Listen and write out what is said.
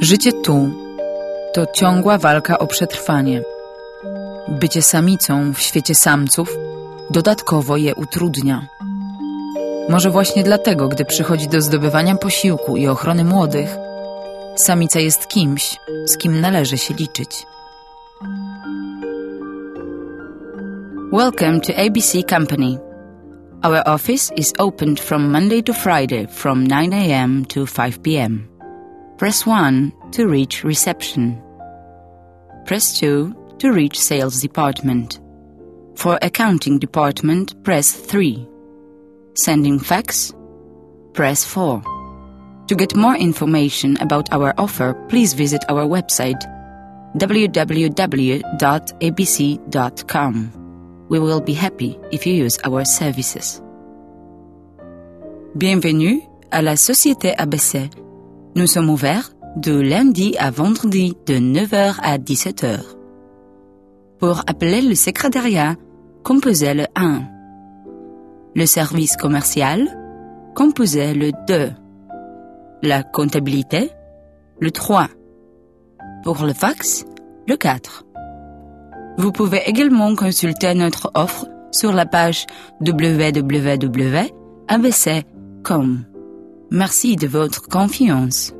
Życie tu to ciągła walka o przetrwanie. Bycie samicą w świecie samców dodatkowo je utrudnia. Może właśnie dlatego, gdy przychodzi do zdobywania posiłku i ochrony młodych, samica jest kimś, z kim należy się liczyć. Welcome to ABC Company. Our office is opened from Monday to Friday from 9 a.m. to 5 p.m. Press 1 to reach reception. Press 2 to reach sales department. For accounting department, press 3. Sending fax? Press 4. To get more information about our offer, please visit our website www.abc.com. We will be happy if you use our services. Bienvenue à la Société ABC. Nous sommes ouverts de lundi à vendredi de 9h à 17h. Pour appeler le secrétariat, composez le 1. Le service commercial, composez le 2. La comptabilité, le 3. Pour le fax, le 4. Vous pouvez également consulter notre offre sur la page www.abc.com. Merci de votre confiance.